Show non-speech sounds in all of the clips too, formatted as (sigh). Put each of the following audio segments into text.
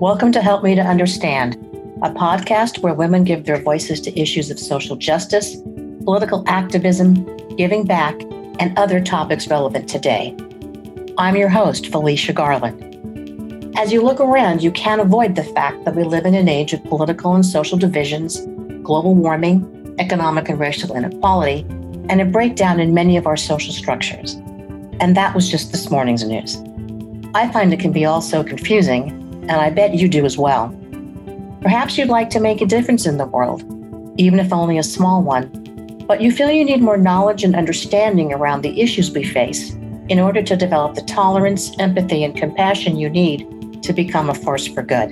Welcome to Help Me to Understand, a podcast where women give their voices to issues of social justice, political activism, giving back, and other topics relevant today. I'm your host, Felicia Garland. As you look around, you can't avoid the fact that we live in an age of political and social divisions, global warming, economic and racial inequality, and a breakdown in many of our social structures. And that was just this morning's news. I find it can be all so confusing, and I bet you do as well. Perhaps you'd like to make a difference in the world, even if only a small one, but you feel you need more knowledge and understanding around the issues we face in order to develop the tolerance, empathy, and compassion you need to become a force for good.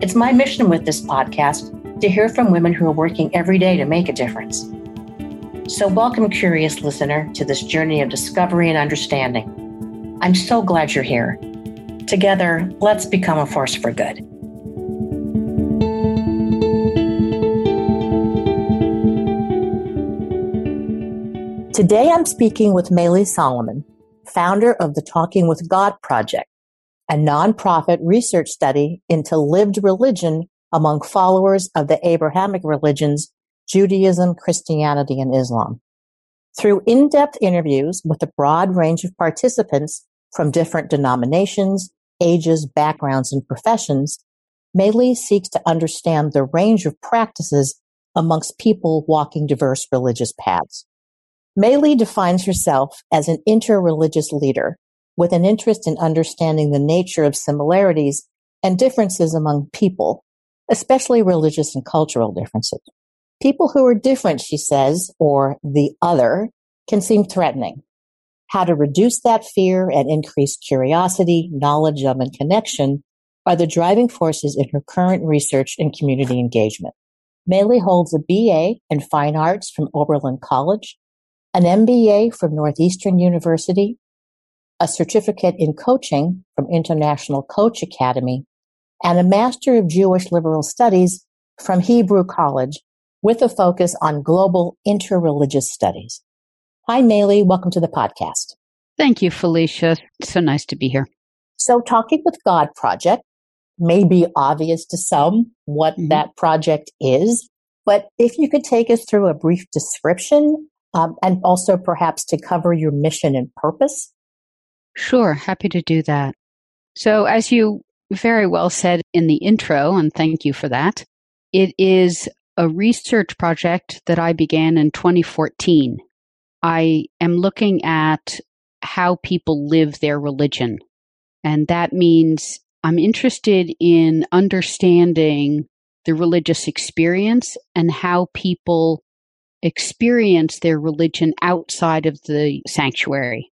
It's my mission with this podcast to hear from women who are working every day to make a difference. So, welcome, curious listener, to this journey of discovery and understanding. I'm so glad you're here. Together, let's become a force for good. Today, I'm speaking with Maylee Solomon, founder of the Talking with God Project, a nonprofit research study into lived religion among followers of the Abrahamic religions, Judaism, Christianity, and Islam. Through in-depth interviews with a broad range of participants from different denominations, ages, backgrounds, and professions, Maylee seeks to understand the range of practices amongst people walking diverse religious paths. Maylee defines herself as an interreligious leader with an interest in understanding the nature of similarities and differences among people, especially religious and cultural differences. People who are different, she says, or the other, can seem threatening. How to reduce that fear and increase curiosity, knowledge of, and connection are the driving forces in her current research and community engagement. Maylee holds a BA in Fine Arts from Oberlin College, an MBA from Northeastern University, a certificate in coaching from International Coach Academy, and a Master of Jewish Liberal Studies from Hebrew College with a focus on global interreligious studies. Hi, Maylee. Welcome to the podcast. Thank you, Felicia. so nice to be here. So, Talking with God project may be obvious to some what mm-hmm. that project is, but if you could take us through a brief description um, and also perhaps to cover your mission and purpose. Sure, happy to do that. So, as you very well said in the intro, and thank you for that, it is a research project that I began in 2014. I am looking at how people live their religion. And that means I'm interested in understanding the religious experience and how people experience their religion outside of the sanctuary.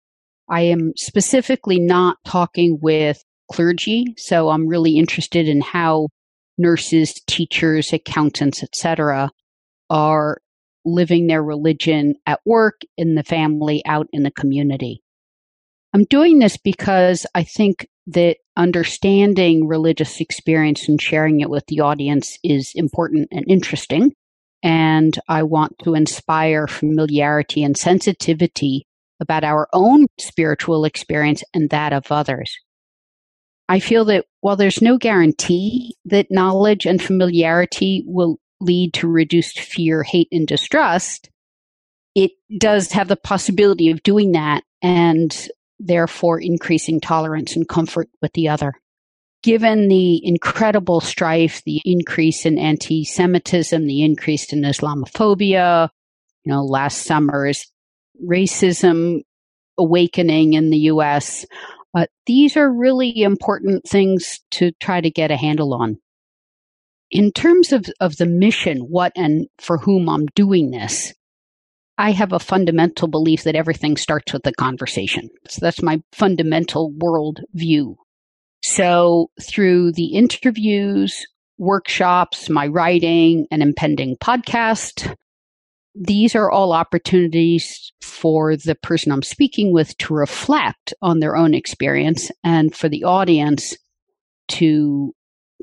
I am specifically not talking with clergy, so I'm really interested in how nurses, teachers, accountants, etc., are living their religion at work, in the family, out in the community. I'm doing this because I think that understanding religious experience and sharing it with the audience is important and interesting. And I want to inspire familiarity and sensitivity about our own spiritual experience and that of others. I feel that while there's no guarantee that knowledge and familiarity will lead to reduced fear, hate, and distrust, it does have the possibility of doing that and therefore increasing tolerance and comfort with the other. Given the incredible strife, the increase in anti Semitism, the increase in Islamophobia, you know, last summer's racism awakening in the US, uh, these are really important things to try to get a handle on in terms of, of the mission, what and for whom I'm doing this, I have a fundamental belief that everything starts with a conversation. So that's my fundamental world view. So through the interviews, workshops, my writing, and impending podcast, these are all opportunities for the person I'm speaking with to reflect on their own experience and for the audience to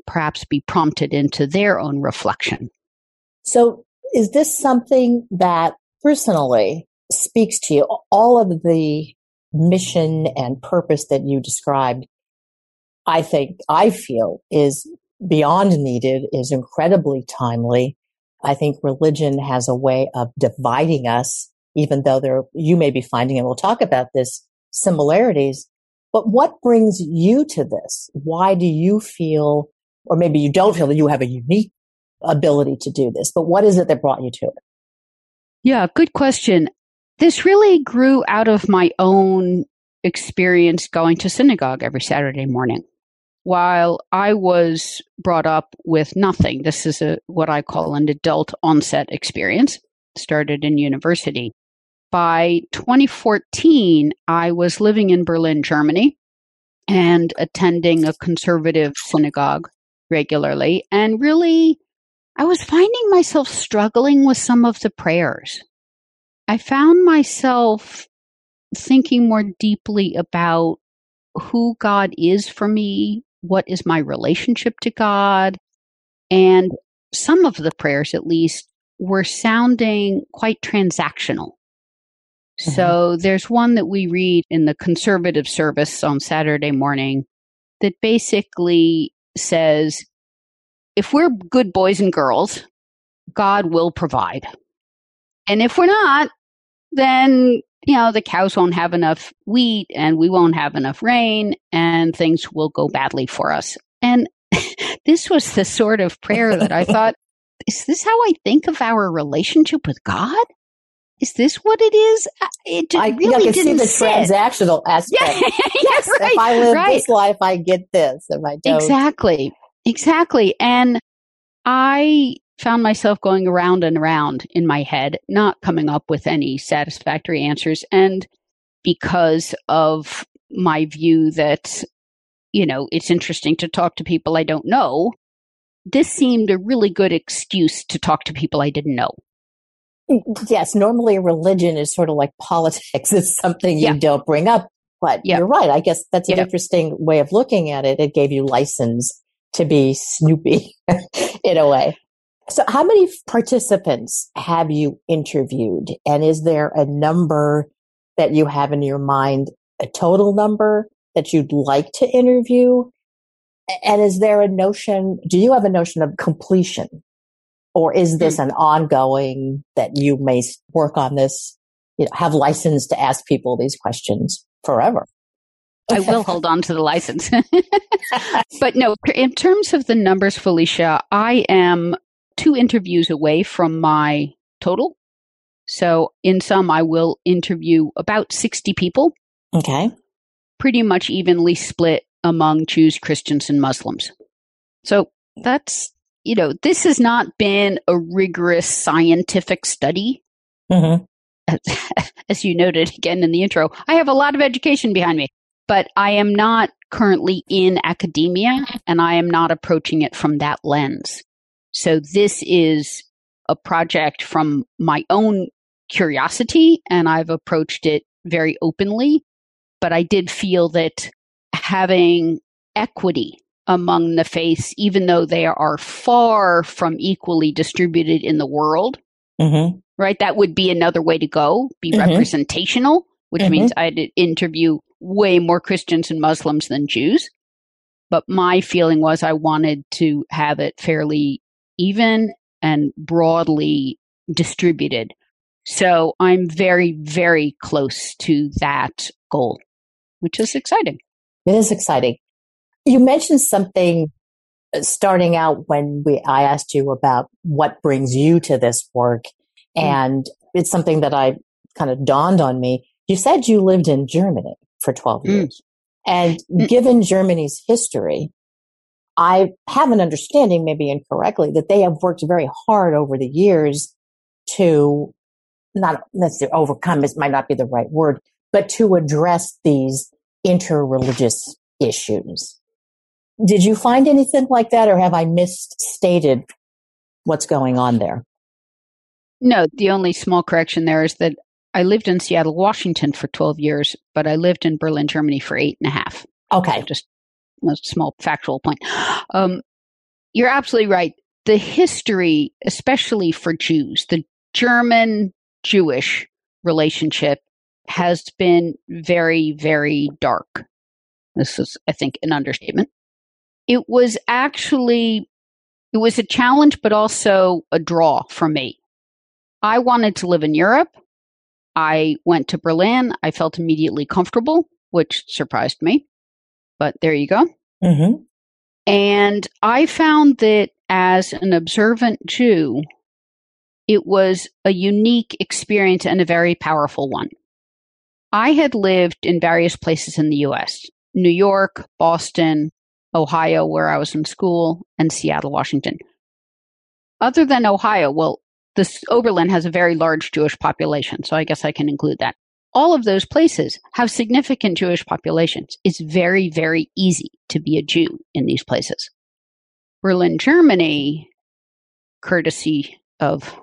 perhaps be prompted into their own reflection. So, is this something that personally speaks to you? All of the mission and purpose that you described, I think, I feel is beyond needed, is incredibly timely. I think religion has a way of dividing us, even though there, you may be finding, and we'll talk about this, similarities. But what brings you to this? Why do you feel, or maybe you don't feel that you have a unique ability to do this, but what is it that brought you to it? Yeah, good question. This really grew out of my own experience going to synagogue every Saturday morning. While I was brought up with nothing, this is a, what I call an adult onset experience, started in university. By 2014, I was living in Berlin, Germany, and attending a conservative synagogue regularly. And really, I was finding myself struggling with some of the prayers. I found myself thinking more deeply about who God is for me, what is my relationship to God, and some of the prayers, at least, were sounding quite transactional. Mm-hmm. So there's one that we read in the conservative service on Saturday morning that basically says, if we're good boys and girls, God will provide. And if we're not, then, you know, the cows won't have enough wheat and we won't have enough rain and things will go badly for us. And (laughs) this was the sort of prayer that I thought, is this how I think of our relationship with God? Is this what it is? Uh, it I, really I can see the sit. transactional (laughs) aspect. Yeah, (laughs) yes, right, if I live right. this life, I get this. If I don't, exactly, exactly. And I found myself going around and around in my head, not coming up with any satisfactory answers. And because of my view that, you know, it's interesting to talk to people I don't know, this seemed a really good excuse to talk to people I didn't know. Yes, normally religion is sort of like politics. (laughs) It's something you yeah. don't bring up. But you're right. I guess that's an interesting way of looking at it. It gave you license to be snoopy (laughs) in a way. So how many participants have you interviewed? And is there a number that you have in your mind, a total number that you'd like to interview? And is there a notion, do you have a notion of completion? Or is this hmm. an ongoing that you may work on this, you know, have license to ask people these questions forever? I will (laughs) hold on to the license. (laughs) but no, in terms of the numbers, Felicia, I am two interviews away from my total. So in sum, I will interview about 60 people. Okay. Pretty much evenly split among Jews, Christians, and Muslims. So that's, you know, this has not been a rigorous scientific study. Mm-hmm. (laughs) As you noted again in the intro, I have a lot of education behind me, but I am not currently in academia and I am not approaching it from that lens. So this is a project from my own curiosity and I've approached it very openly. But I did feel that having equity among the faiths, even though they are far from equally distributed in the world, mm-hmm. right? That would be another way to go, be mm-hmm. representational, which mm-hmm. means I'd interview way more Christians and Muslims than Jews. But my feeling was I wanted to have it fairly even and broadly distributed. So I'm very, very close to that goal, which is exciting. It is exciting. You mentioned something uh, starting out when we I asked you about what brings you to this work mm. and it's something that I kind of dawned on me. You said you lived in Germany for 12 mm. years. And mm. given Germany's history, I have an understanding, maybe incorrectly, that they have worked very hard over the years to not necessarily overcome, this might not be the right word, but to address these interreligious issues. Did you find anything like that or have I misstated what's going on there? No, the only small correction there is that I lived in Seattle, Washington for 12 years, but I lived in Berlin, Germany for eight and a half. Okay. Just a small factual point. Um, you're absolutely right. The history, especially for Jews, the German Jewish relationship has been very, very dark. This is, I think, an understatement. It was actually it was a challenge but also a draw for me. I wanted to live in Europe. I went to Berlin. I felt immediately comfortable, which surprised me. But there you go. Mm-hmm. And I found that as an observant Jew, it was a unique experience and a very powerful one. I had lived in various places in the US New York, Boston, Ohio, where I was in school, and Seattle, Washington. Other than Ohio, well, this Oberlin has a very large Jewish population, so I guess I can include that. All of those places have significant Jewish populations. It's very, very easy to be a Jew in these places. Berlin, Germany, courtesy of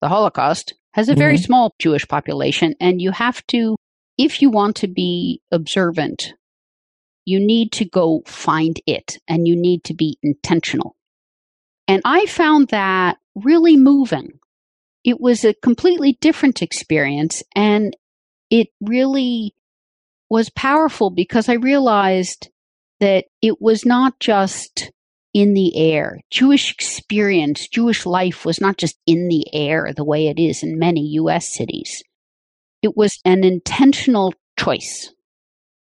the Holocaust, has a very mm-hmm. small Jewish population, and you have to, if you want to be observant, you need to go find it and you need to be intentional. And I found that really moving. It was a completely different experience and it really was powerful because I realized that it was not just in the air. Jewish experience, Jewish life was not just in the air the way it is in many US cities. It was an intentional choice.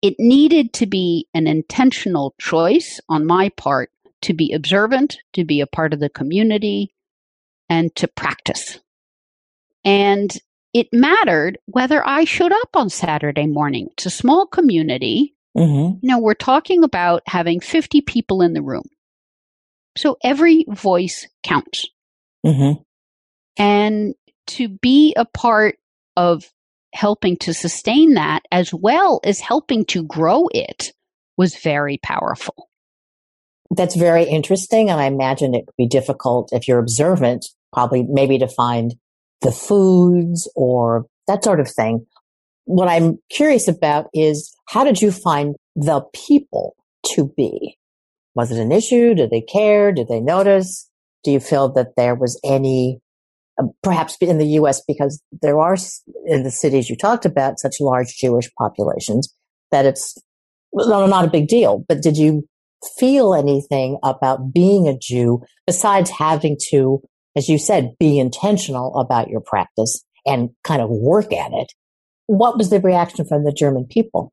It needed to be an intentional choice on my part to be observant, to be a part of the community, and to practice. And it mattered whether I showed up on Saturday morning. It's a small community. Mm-hmm. You know, we're talking about having 50 people in the room. So every voice counts. Mm-hmm. And to be a part of helping to sustain that as well as helping to grow it was very powerful. That's very interesting. And I imagine it could be difficult if you're observant, probably maybe to find the foods or that sort of thing. What I'm curious about is how did you find the people to be? Was it an issue? Did they care? Did they notice? Do you feel that there was any, Uh, perhaps in the U.S., because there are in the cities you talked about such large Jewish populations that it's well, not a big deal. But did you feel anything about being a Jew besides having to, as you said, be intentional about your practice and kind of work at it? What was the reaction from the German people?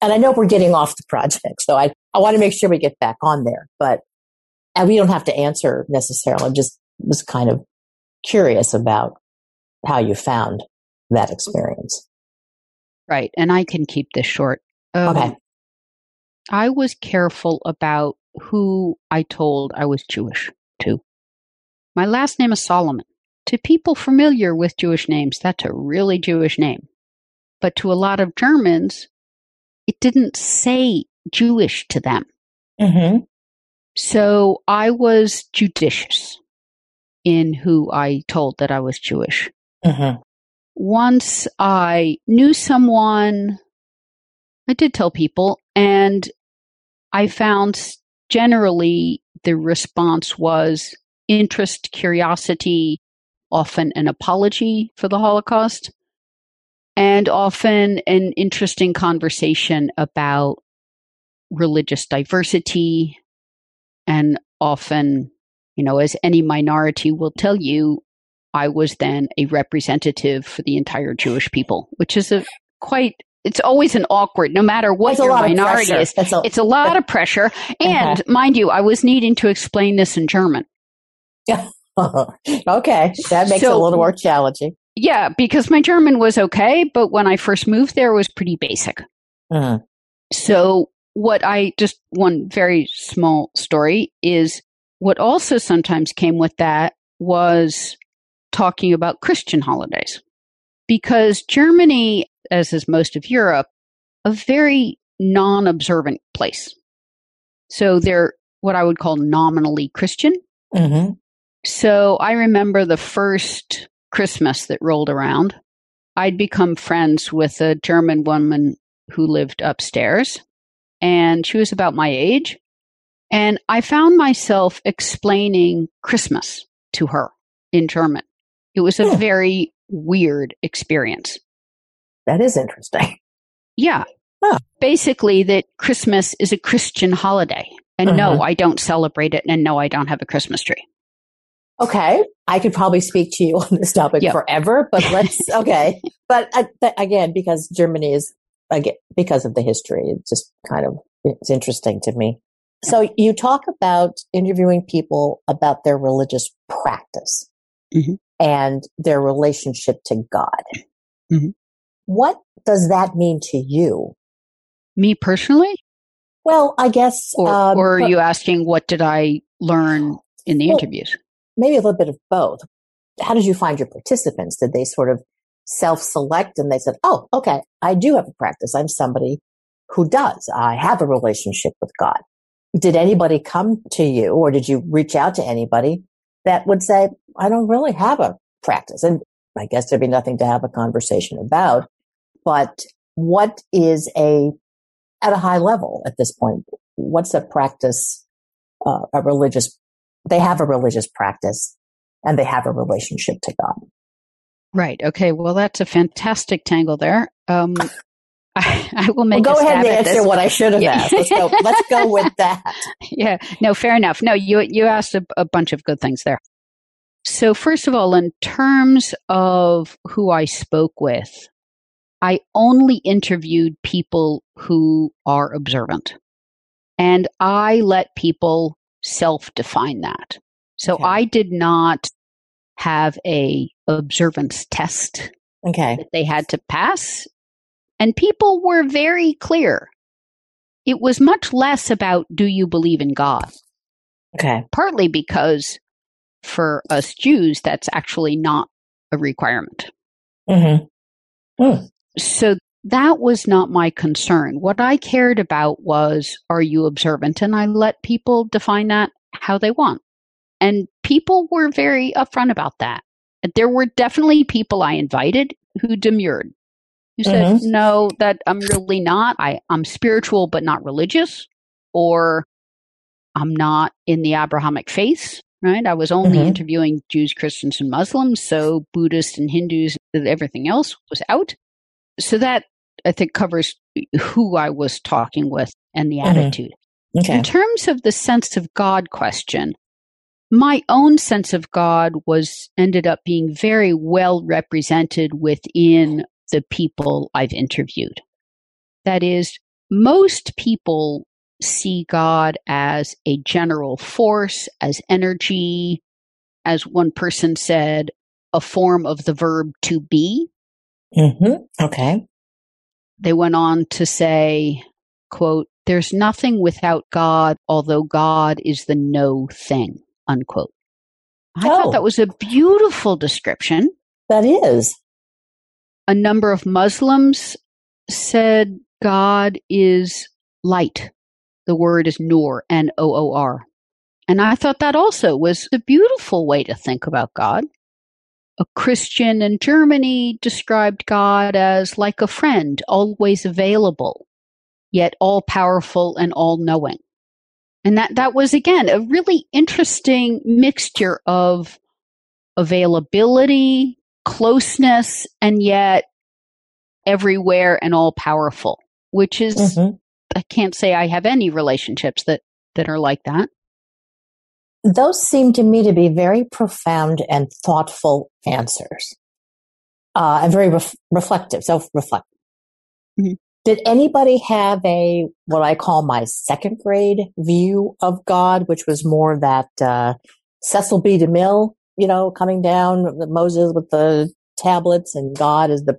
And I know we're getting off the project, so I, I want to make sure we get back on there, but and we don't have to answer necessarily. I'm just was kind of curious about how you found that experience. Right. And I can keep this short. Um, okay. I was careful about who I told I was Jewish to. My last name is Solomon. To people familiar with Jewish names, that's a really Jewish name. But to a lot of Germans, it didn't say Jewish to them. Mm-hmm. So I was judicious in who I told that I was Jewish. Mm-hmm. Once I knew someone, I did tell people, and I found generally the response was interest, curiosity, often an apology for the Holocaust and often an interesting conversation about religious diversity and often you know as any minority will tell you i was then a representative for the entire jewish people which is a quite it's always an awkward no matter what your minority is a, it's a lot of pressure and uh-huh. mind you i was needing to explain this in german yeah (laughs) okay that makes so, it a little more challenging yeah, because my German was okay, but when I first moved there, it was pretty basic. Uh-huh. So, what I just one very small story is what also sometimes came with that was talking about Christian holidays. Because Germany, as is most of Europe, a very non observant place. So they're what I would call nominally Christian. Mm-hmm. So I remember the first Christmas that rolled around, I'd become friends with a German woman who lived upstairs, and she was about my age. And I found myself explaining Christmas to her in German. It was a yeah. very weird experience. That is interesting. Yeah. Huh. Basically, that Christmas is a Christian holiday. And mm-hmm. no, I don't celebrate it. And no, I don't have a Christmas tree. Okay. I could probably speak to you (laughs) on this topic yep. forever, but let's, (laughs) okay. but uh, again, because Germany is, again, because of the history, it's just kind of, it's interesting to me. So you talk about interviewing people about their religious practice mm-hmm. and their relationship to God. Mm-hmm. What does that mean to you? Me personally? Well, I guess. Or, um, or are but, you asking what did I learn in the well, interviews? Maybe a little bit of both. How did you find your participants? Did they sort of self select and they said, oh, okay, I do have a practice. I'm somebody who does. I have a relationship with God. Did anybody come to you or did you reach out to anybody that would say, I don't really have a practice? And I guess there'd be nothing to have a conversation about. But what is a at a high level at this point. What's a practice, uh, a religious, they have a religious practice and they have a relationship to God. Right. Okay. Well, that's a fantastic tangle there. Um, I, (laughs) I, will make. Well, go ahead and answer this. what I should have yeah. asked. Let's go. let's go (laughs) with that. Yeah. No. Fair enough. No. You you asked a, a bunch of good things there. So first of all, in terms of who I spoke with, I only interviewed people who are observant. And I let people self define that. So okay. I did not have a observance test okay. that they had to pass. And people were very clear. It was much less about do you believe in God? Okay. Partly because for us Jews, that's actually not a requirement. Mm-hmm. Mm. So that was not my concern. What I cared about was, are you observant? And I let people define that how they want. And people were very upfront about that. There were definitely people I invited who demurred, who said, mm-hmm. no, that I'm really not. I, I'm spiritual, but not religious. Or I'm not in the Abrahamic faith, right? I was only mm-hmm. interviewing Jews, Christians, and Muslims. So Buddhists and Hindus, everything else was out so that I think covers who I was talking with and the mm-hmm. attitude. Okay. In terms of the sense of God question, my own sense of God was ended up being very well represented within the people I've interviewed. That is, most people see God as a general force, as energy, as one person said, a form of the verb to be. Mm-hmm. Okay. They went on to say, quote, there's nothing without God, although God is the no thing, unquote. I oh. thought that was a beautiful description. That is. A number of Muslims said God is light. The word is Noor, N O O R. And I thought that also was a beautiful way to think about God a Christian in Germany described God as like a friend, always available, yet all powerful and all knowing. And that, that was again a really interesting mixture of availability, closeness, and yet everywhere and all powerful, which is, mm-hmm. I can't say I have any relationships that, that are like that those seem to me to be very profound and thoughtful answers, uh, and very ref- reflective, self-reflective. Mm-hmm. Did anybody have a what I call my second grade view of God, which was more that uh, Cecil B. DeMille, you know, coming down Moses with the tablets, and God is the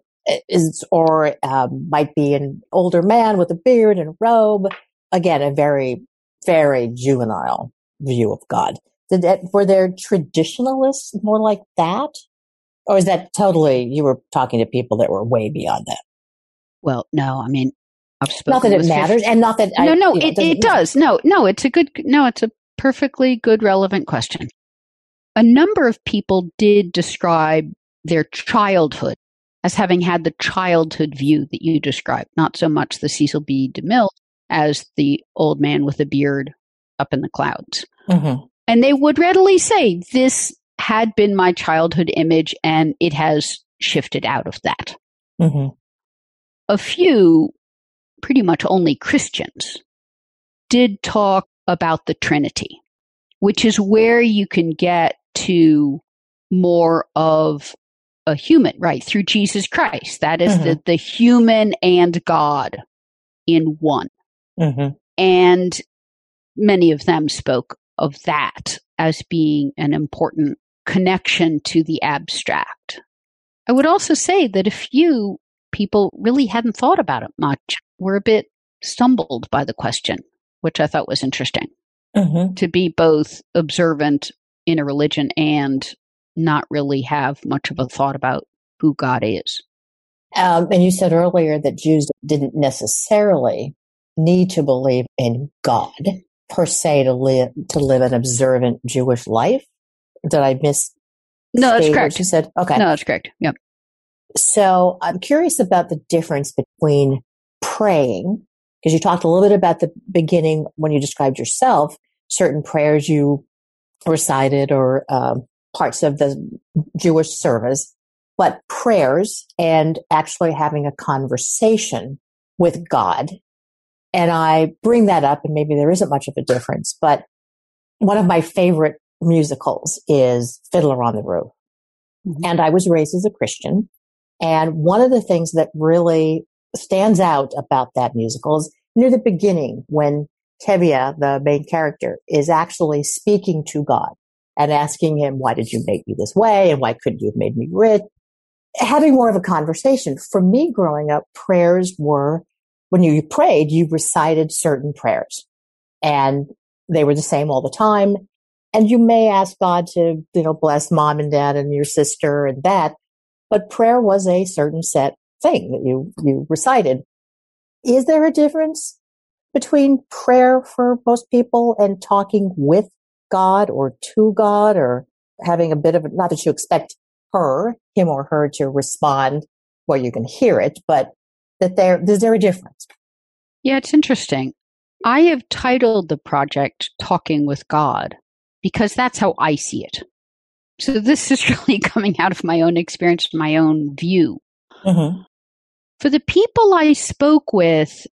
is or um, might be an older man with a beard and a robe. Again, a very very juvenile view of God. Did that, were there traditionalists more like that? Or is that totally, you were talking to people that were way beyond that? Well, no, I mean, I've spoken. Not that it matters 50, and not that. No, I, no, it, know, it, it does. No, no, it's a good, no, it's a perfectly good, relevant question. A number of people did describe their childhood as having had the childhood view that you described, not so much the Cecil B. DeMille as the old man with a beard up in the clouds. Mm-hmm. And they would readily say, this had been my childhood image and it has shifted out of that. Mm-hmm. A few, pretty much only Christians, did talk about the Trinity, which is where you can get to more of a human, right? Through Jesus Christ. That is mm-hmm. the, the human and God in one. Mm-hmm. And many of them spoke of that as being an important connection to the abstract. I would also say that a few people really hadn't thought about it much, were a bit stumbled by the question, which I thought was interesting. Mm-hmm. To be both observant in a religion and not really have much of a thought about who God is. Um, and you said earlier that Jews didn't necessarily need to believe in God per se to live to live an observant Jewish life. Did I miss? No, that's correct. You said okay. No, that's correct. Yep. So I'm curious about the difference between praying, because you talked a little bit about the beginning when you described yourself, certain prayers you recited or um, parts of the Jewish service, but prayers and actually having a conversation with God. And I bring that up, and maybe there isn't much of a difference, but one of my favorite musicals is Fiddler on the Roof. Mm-hmm. And I was raised as a Christian. And one of the things that really stands out about that musical is near the beginning when Tevye, the main character, is actually speaking to God and asking him, why did you make me this way? And why couldn't you have made me rich? Having more of a conversation. For me growing up, prayers were, when you prayed, you recited certain prayers and they were the same all the time. And you may ask God to, you know, bless mom and dad and your sister and that, but prayer was a certain set thing that you, you recited. Is there a difference between prayer for most people and talking with God or to God or having a bit of, not that you expect her, him or her to respond where you can hear it, but that there, is there a difference? Yeah, it's interesting. I have titled the project Talking with God because that's how I see it. So this is (laughs) really coming out of my own experience, my own view. Mm-hmm. For the people I spoke with,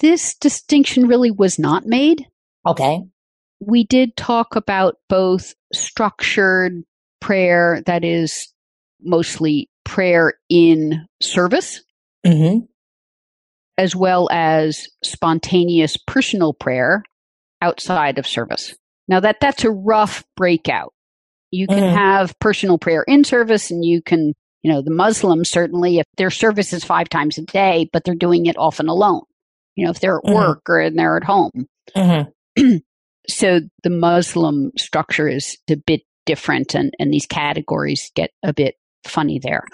this distinction really was not made. Okay. We did talk about both structured prayer, that is mostly prayer in service, mm-hmm. as well as spontaneous personal prayer outside of service. Now that that's a rough breakout. You can mm-hmm. have personal prayer in service and you can, you know, the Muslims certainly, if their service is five times a day, but they're doing it often alone, you know, if they're at mm-hmm. work or and they're at home. Mm-hmm. (clears throat) so the Muslim structure is a bit different and, and these categories get a bit funny there.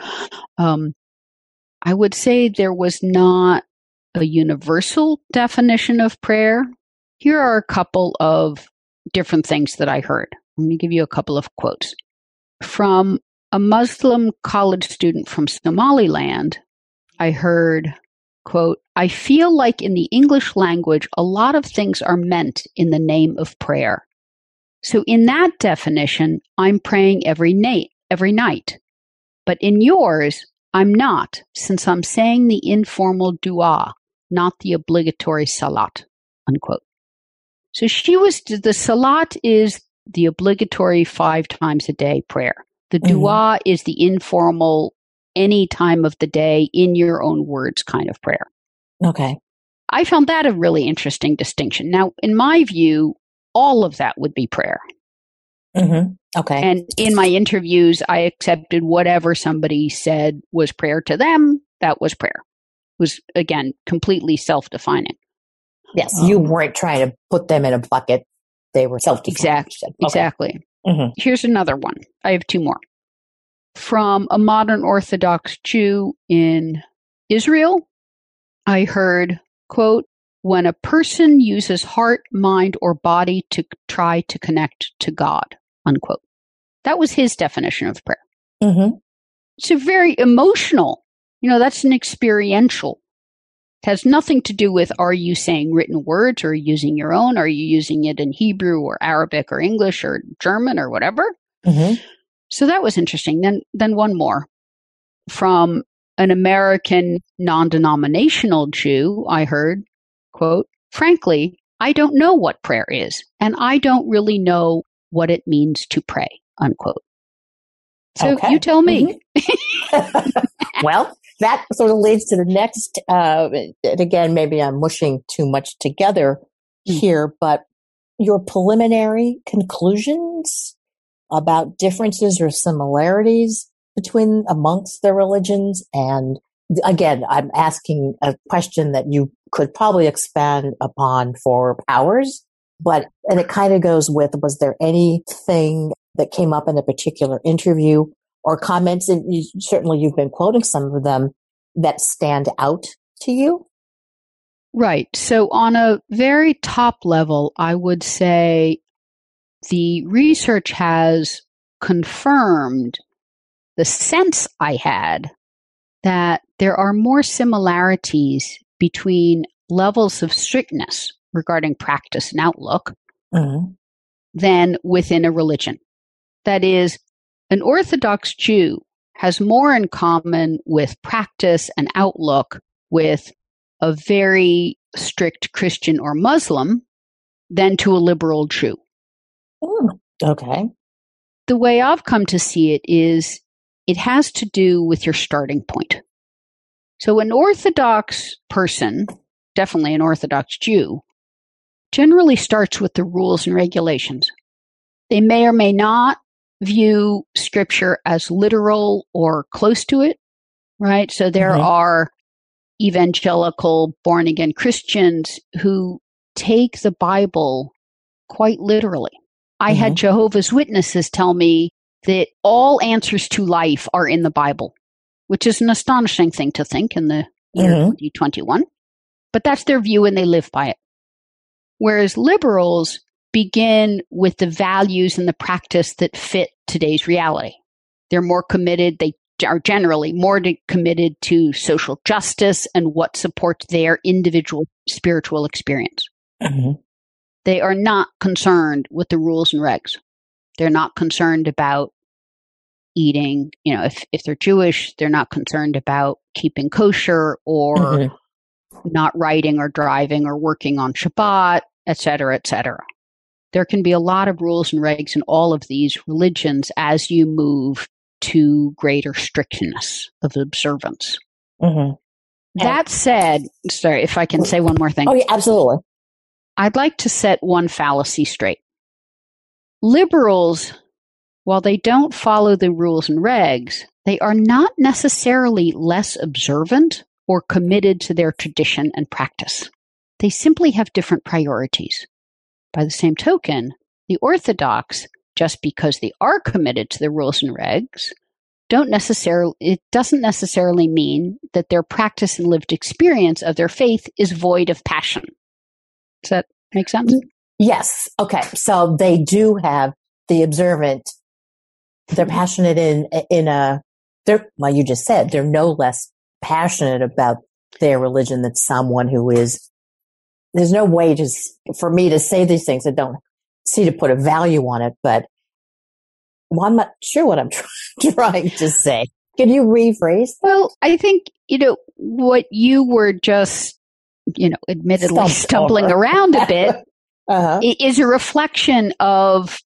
Um, I would say there was not a universal definition of prayer. Here are a couple of different things that I heard. Let me give you a couple of quotes. From a Muslim college student from Somaliland, I heard, quote, I feel like in the English language, a lot of things are meant in the name of prayer. So in that definition, I'm praying every night, every night. But in yours, I'm not, since I'm saying the informal dua, not the obligatory salat, unquote. So she was, the salat is the obligatory five times a day prayer. The mm-hmm. dua is the informal, any time of the day, in your own words kind of prayer. Okay. I found that a really interesting distinction. Now, in my view, all of that would be prayer. Mm-hmm. Okay. And in my interviews, I accepted whatever somebody said was prayer to them. That was prayer. It was again completely self-defining. Yes, um, you weren't trying to put them in a bucket they were self Exactly. Okay. Exactly. Mm-hmm. Here's another one. I have two more. From a modern Orthodox Jew in Israel, I heard, quote, when a person uses heart, mind, or body to try to connect to God, unquote. That was his definition of prayer. Mm-hmm. It's a very emotional, you know, that's an experiential it has nothing to do with are you saying written words or using your own? Are you using it in Hebrew or Arabic or English or German or whatever? Mm-hmm. So that was interesting. Then, then one more from an American non-denominational Jew. I heard, quote, frankly, I don't know what prayer is, and I don't really know what it means to pray, unquote. So okay. you tell me. Mm-hmm. (laughs) well, that sort of leads to the next, uh, and again, maybe I'm mushing too much together mm-hmm. here, but your preliminary conclusions about differences or similarities between amongst the religions and again, I'm asking a question that you could probably expand upon for hours, but, and it kind of goes with, was there anything that came up in a particular interview or comments? And you, certainly you've been quoting some of them that stand out to you. Right. So on a very top level, I would say the research has confirmed the sense I had that there are more similarities between levels of strictness regarding practice and outlook mm-hmm. than within a religion. That is, an Orthodox Jew has more in common with practice and outlook with a very strict Christian or Muslim than to a liberal Jew. Mm, okay. The way I've come to see it is it has to do with your starting point. So an Orthodox person, definitely an Orthodox Jew, generally starts with the rules and regulations. They may or may not view scripture as literal or close to it, right? So there mm-hmm. are evangelical born again Christians who take the Bible quite literally. I mm-hmm. had Jehovah's Witnesses tell me that all answers to life are in the Bible, which is an astonishing thing to think in the year mm-hmm. 2021. But that's their view and they live by it. Whereas liberals begin with the values and the practice that fit today's reality. They're more committed. They are generally more to, committed to social justice and what supports their individual spiritual experience. Mm-hmm. They are not concerned with the rules and regs. They're not concerned about eating, you know, if, if they're Jewish, they're not concerned about keeping kosher or mm-hmm. not riding or driving or working on Shabbat, et cetera, et cetera. There can be a lot of rules and regs in all of these religions as you move to greater strictness of observance. Mm-hmm. That said, sorry, if I can say one more thing. Oh, yeah, absolutely. I'd like to set one fallacy straight liberals, while they don't follow the rules and regs, they are not necessarily less observant or committed to their tradition and practice. They simply have different priorities. By the same token, the Orthodox, just because they are committed to the rules and regs, don't necessarily it doesn't necessarily mean that their practice and lived experience of their faith is void of passion. Does that make sense? Yes. Okay. So they do have the observant. They're mm-hmm. passionate in, in a, they're, well, you just said they're no less passionate about their religion than someone who is, there's no way to, for me to say these things. I don't see to put a value on it, but well, I'm not sure what I'm (laughs) trying to say. Can you rephrase? Well, I think, you know, what you were just, you know, admittedly Stumped stumbling over. around a bit (laughs) uh-huh. is a reflection of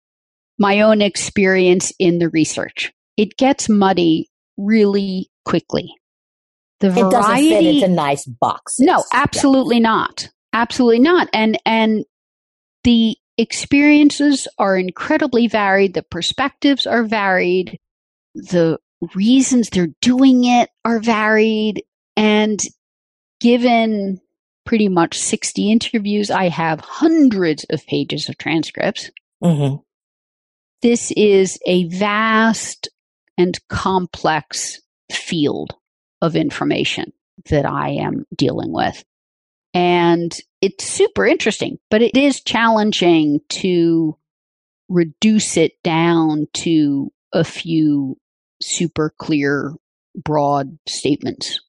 my own experience in the research. It gets muddy really quickly. The variety, it doesn't fit into nice boxes. No, absolutely yeah. not. Absolutely not. And and the experiences are incredibly varied. The perspectives are varied. The reasons they're doing it are varied. And given pretty much 60 interviews. I have hundreds of pages of transcripts. Mm-hmm. This is a vast and complex field of information that I am dealing with. And it's super interesting, but it is challenging to reduce it down to a few super clear, broad statements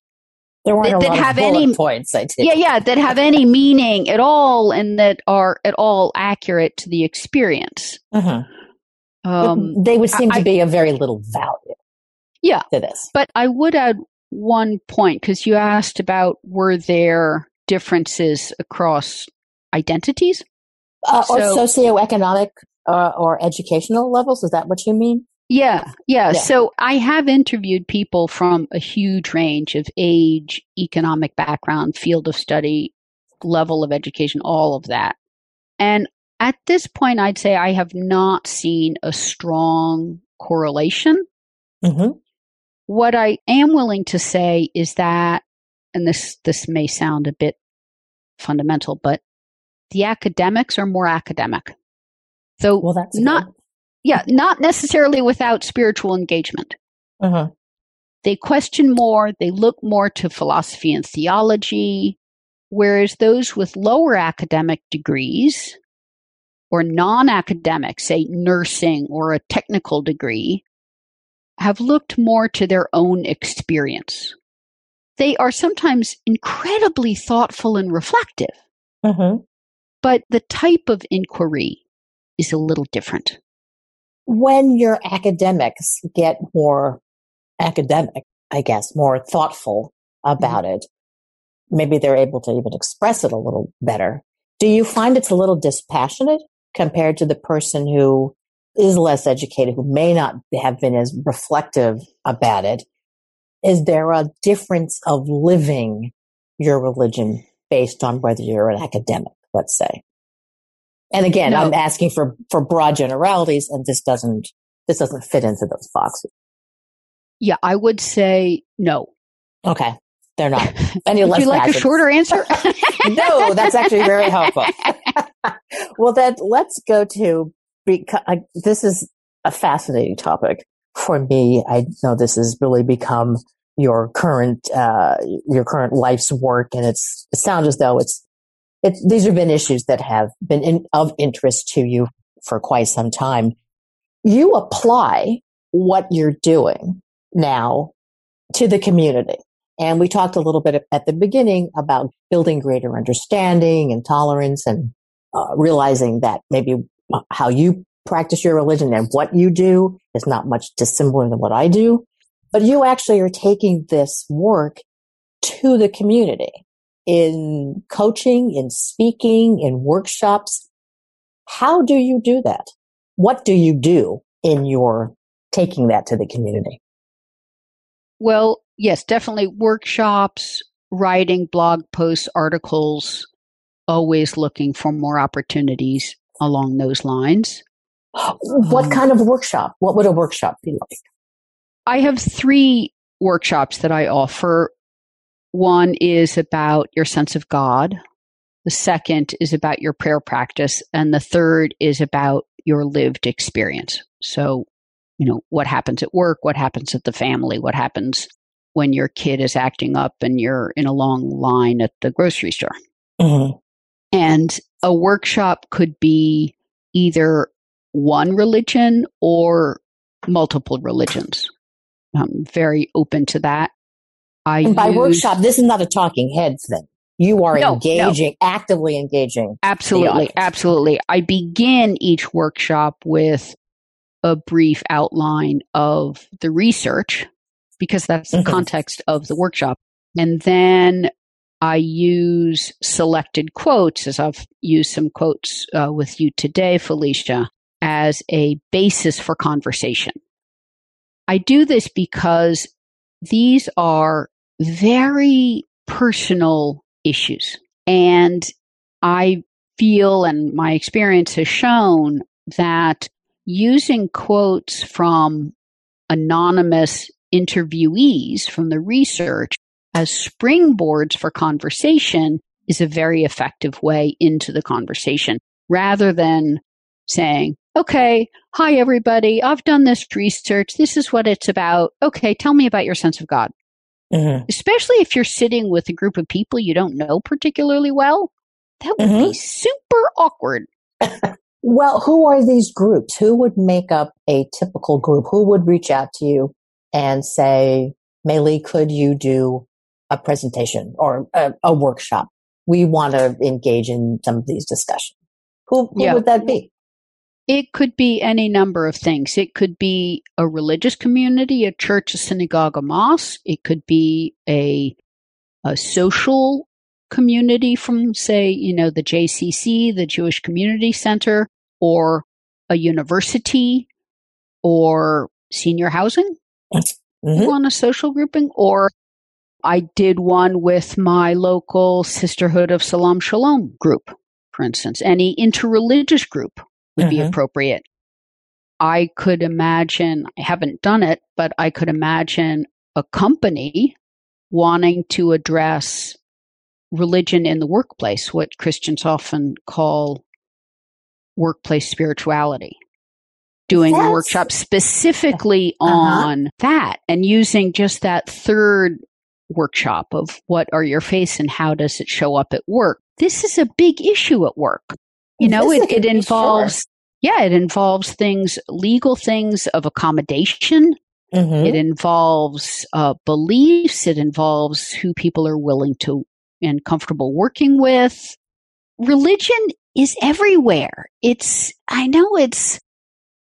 there weren't that, that have any points. I Yeah, yeah, that have any meaning at all, and that are at all accurate to the experience. Mm-hmm. Um, they would seem I, to be of very little value. Yeah, to this. But I would add one point because you asked about were there differences across identities. Uh, or so, socioeconomic uh, or educational levels. Is that what you mean? Yeah, yeah, yeah. So I have interviewed people from a huge range of age, economic background, field of study, level of education, all of that. And at this point, I'd say I have not seen a strong correlation. Mm-hmm. What I am willing to say is that, and this this may sound a bit fundamental, but the academics are more academic. So well, that's not, good. Yeah, not necessarily without spiritual engagement. Uh-huh. They question more, they look more to philosophy and theology, whereas those with lower academic degrees or non academic, say nursing or a technical degree, have looked more to their own experience. They are sometimes incredibly thoughtful and reflective, mm-hmm. but the type of inquiry is a little different. When your academics get more academic, I guess, more thoughtful about mm-hmm. it, maybe they're able to even express it a little better. Do you find it's a little dispassionate compared to the person who is less educated, who may not have been as reflective about it? Is there a difference of living your religion based on whether you're an academic, let's say? And again, no. I'm asking for, for broad generalities and this doesn't, this doesn't fit into those boxes. Yeah, I would say no. Okay. They're not (laughs) any less. Would you like a shorter answer? (laughs) (laughs) no, that's actually very helpful. well, then let's go to because this is a fascinating topic for me. I know this has really become your current uh, your current life's work, and it's it sounds as though it's it, these have been issues that have been in, of interest to you for quite some time. You apply what you're doing now to the community. And we talked a little bit at the beginning about building greater understanding and tolerance and uh, realizing that maybe how you practice your religion and what you do is not much dissimilar than what I do. But you actually are taking this work to the community in coaching, in speaking, in workshops. How do you do that? What do you do in your taking that to the community? Well, yes, definitely workshops, writing blog posts, articles, always looking for more opportunities along those lines. (gasps) What um, kind of workshop? What would a workshop be like? I have three workshops that I offer. One is about your sense of God. The second is about your prayer practice. And the third is about your lived experience. So, you know, what happens at work? What happens at the family? What happens when your kid is acting up and you're in a long line at the grocery store? Mm-hmm. And a workshop could be either one religion or multiple religions. I'm very open to that. I and by use, workshop, this is not a talking heads thing. You are no, engaging, no. actively engaging. Absolutely, absolutely. I begin each workshop with a brief outline of the research because that's the mm-hmm. context of the workshop. And then I use selected quotes, as I've used some quotes uh, with you today, Felicia, as a basis for conversation. I do this because these are very personal issues. And I feel, and my experience has shown, that using quotes from anonymous interviewees from the research as springboards for conversation is a very effective way into the conversation rather than saying, okay, hi everybody, I've done this research. This is what it's about. Okay, tell me about your sense of God. Mm-hmm. Especially if you're sitting with a group of people you don't know particularly well, that would mm-hmm. be super awkward. (laughs) well, who are these groups? Who would make up a typical group? Who would reach out to you and say, Maylee, could you do a presentation or a, a workshop? We want to engage in some of these discussions. Who, who yeah. would that be? It could be any number of things. It could be a religious community, a church, a synagogue, a mosque. It could be a, a social community from, say, you know, the JCC, the Jewish Community Center, or a university, or senior housing mm-hmm. on a social grouping, or I did one with my local Sisterhood of Salaam Shalom group, for instance. Any interreligious group would mm-hmm. be appropriate. I could imagine, I haven't done it, but I could imagine a company wanting to address religion in the workplace, what Christians often call workplace spirituality. Doing That's, workshops specifically uh-huh. on that and using just that third workshop of what are your face and how does it show up at work. This is a big issue at work. You know, it, it involves, sure. yeah, it involves things, legal things of accommodation. Mm-hmm. It involves uh, beliefs. It involves who people are willing to and comfortable working with. Religion is everywhere. It's, I know it's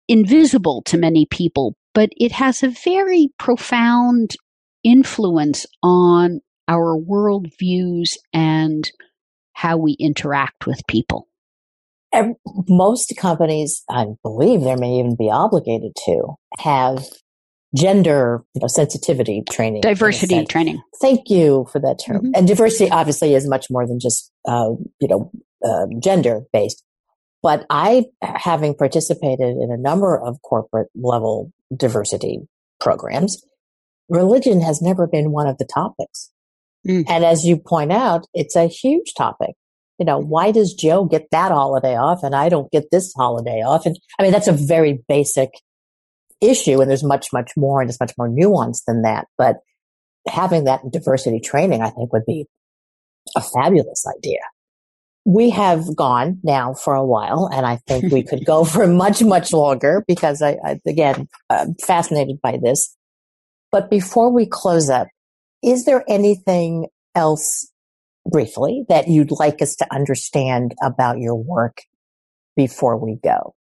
invisible to many people, but it has a very profound influence on our worldviews and how we interact with people. And most companies, I believe there may even be obligated to have gender you know, sensitivity training, diversity training. Thank you for that term. Mm-hmm. And diversity obviously is much more than just uh, you know uh, gender based. But I, having participated in a number of corporate level diversity programs, religion has never been one of the topics. Mm. And as you point out, it's a huge topic. You know, why does Joe get that holiday off and I don't get this holiday off? And I mean, that's a very basic issue and there's much, much more and it's much more nuanced than that. But having that diversity training, I think would be a fabulous idea. We have gone now for a while and I think we could go for (laughs) much, much longer because I, I again, I'm fascinated by this. But before we close up, is there anything else briefly that you'd like us to understand about your work before we go?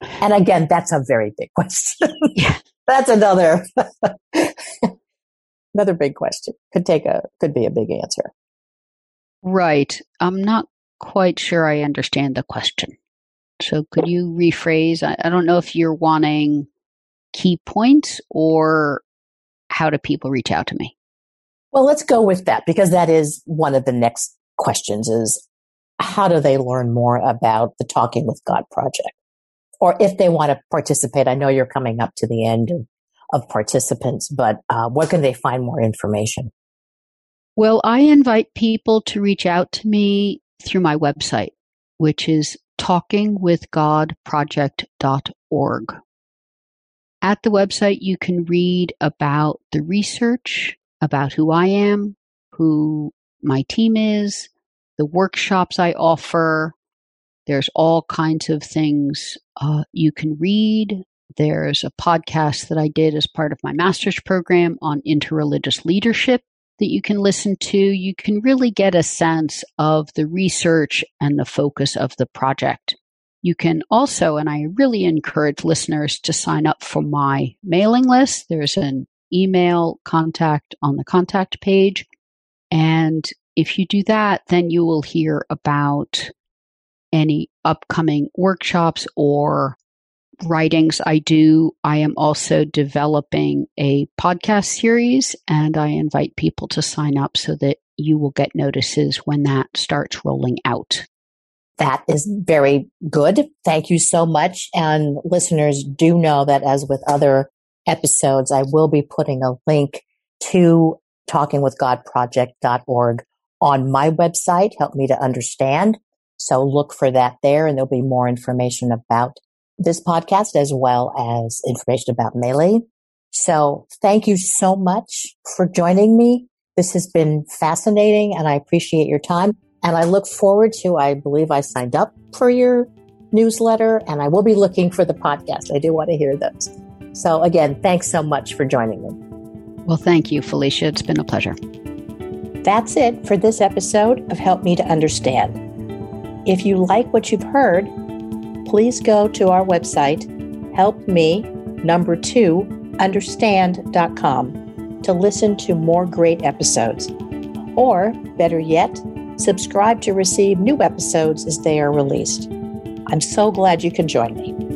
And again, that's a very big (laughs) question. Yeah. that's another, (laughs) another big question. Could take a, could be a big answer. Right. I'm not quite sure I understand the question. So could you rephrase? I, I don't know if you're wanting key points or how do people reach out to me? Well, let's go with that because that is one of the next questions is how do they learn more about the Talking with God project? Or if they want to participate, I know you're coming up to the end of, of participants, but uh, where can they find more information? Well, I invite people to reach out to me through my website, which is talkingwithgodproject.org. At the website, you can read about the research, about who I am, who my team is, the workshops I offer. There's all kinds of things uh, you can read. There's a podcast that I did as part of my master's program on interreligious leadership that you can listen to. You can really get a sense of the research and the focus of the project. You can also, and I really encourage listeners to sign up for my mailing list. There's an email contact on the contact page. And if you do that, then you will hear about any upcoming workshops or writings I do. I am also developing a podcast series and I invite people to sign up so that you will get notices when that starts rolling out. That is very good. Thank you so much. And listeners do know that as with other episodes, I will be putting a link to talkingwithgodproject.org on my website. Help me to understand. So look for that there and there'll be more information about this podcast as well as information about Melee. So thank you so much for joining me. This has been fascinating and I appreciate your time. And I look forward to, I believe I signed up for your newsletter and I will be looking for the podcast. I do want to hear those. So again, thanks so much for joining me. Well, thank you, Felicia. It's been a pleasure. That's it for this episode of Help Me to Understand. If you like what you've heard, please go to our website, helpme number two understand.com to listen to more great episodes. Or, better yet, subscribe to receive new episodes as they are released. I'm so glad you can join me.